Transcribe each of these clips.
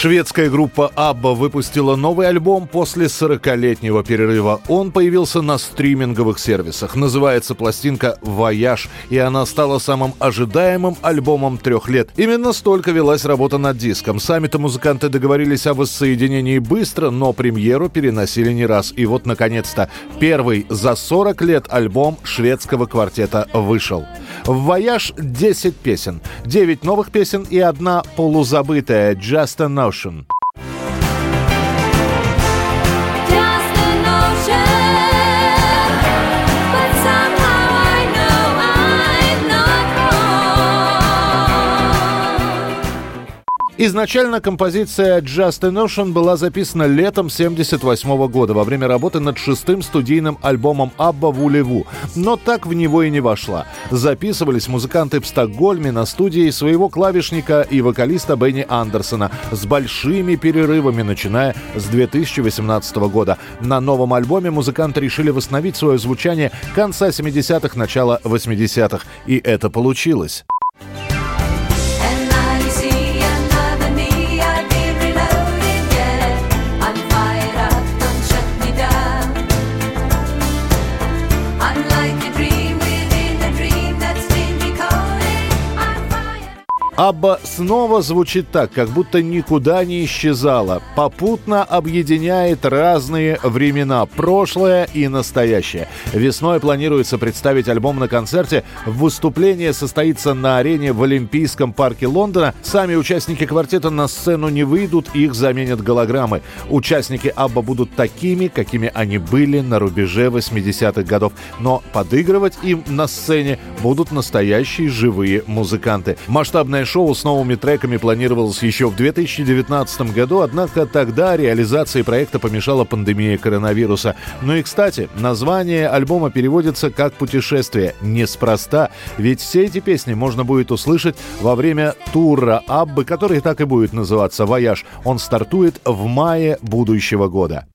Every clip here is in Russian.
Шведская группа ABBA выпустила новый альбом после 40-летнего перерыва. Он появился на стриминговых сервисах. Называется пластинка «Voyage», и она стала самым ожидаемым альбомом трех лет. Именно столько велась работа над диском. Сами-то музыканты договорились о воссоединении быстро, но премьеру переносили не раз. И вот, наконец-то, первый за 40 лет альбом шведского квартета вышел. В «Voyage» 10 песен, 9 новых песен и одна полузабытая «Just a Notion». Изначально композиция «Just a Notion» была записана летом 78 года во время работы над шестым студийным альбомом «ABBA Voulez-Vous», но так в него и не вошла. Записывались музыканты в Стокгольме на студии своего клавишника и вокалиста Бенни Андерсона с большими перерывами, начиная с 2018 года. На новом альбоме музыканты решили восстановить свое звучание конца 70-х, начала 80-х, и это получилось. Абба снова звучит так, как будто никуда не исчезала. Попутно объединяет разные времена, прошлое и настоящее. Весной планируется представить альбом на концерте. Выступление состоится на арене в Олимпийском парке Лондона. Сами участники квартета на сцену не выйдут, их заменят голограммы. Участники Абба будут такими, какими они были на рубеже 80-х годов. Но подыгрывать им на сцене будут настоящие живые музыканты. Масштабное шоу с новыми треками планировалось еще в 2019 году, однако тогда реализации проекта помешала пандемия коронавируса. Ну и, кстати, название альбома переводится как «Путешествие». Неспроста, ведь все эти песни можно будет услышать во время тура ABBA, который так и будет называться «Voyage». Он стартует в мае будущего года.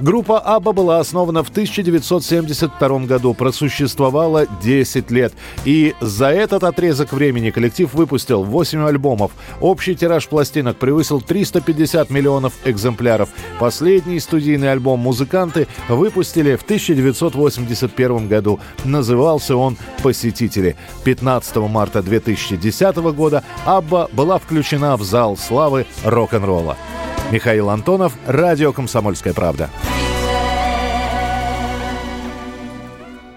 Группа Абба была основана в 1972 году, просуществовала 10 лет. И за этот отрезок времени коллектив выпустил 8 альбомов. Общий тираж пластинок превысил 350 миллионов экземпляров. Последний студийный альбом музыканты выпустили в 1981 году. Назывался он «Посетители». 15 марта 2010 года Абба была включена в зал славы рок-н-ролла. Михаил Антонов, Радио «Комсомольская правда».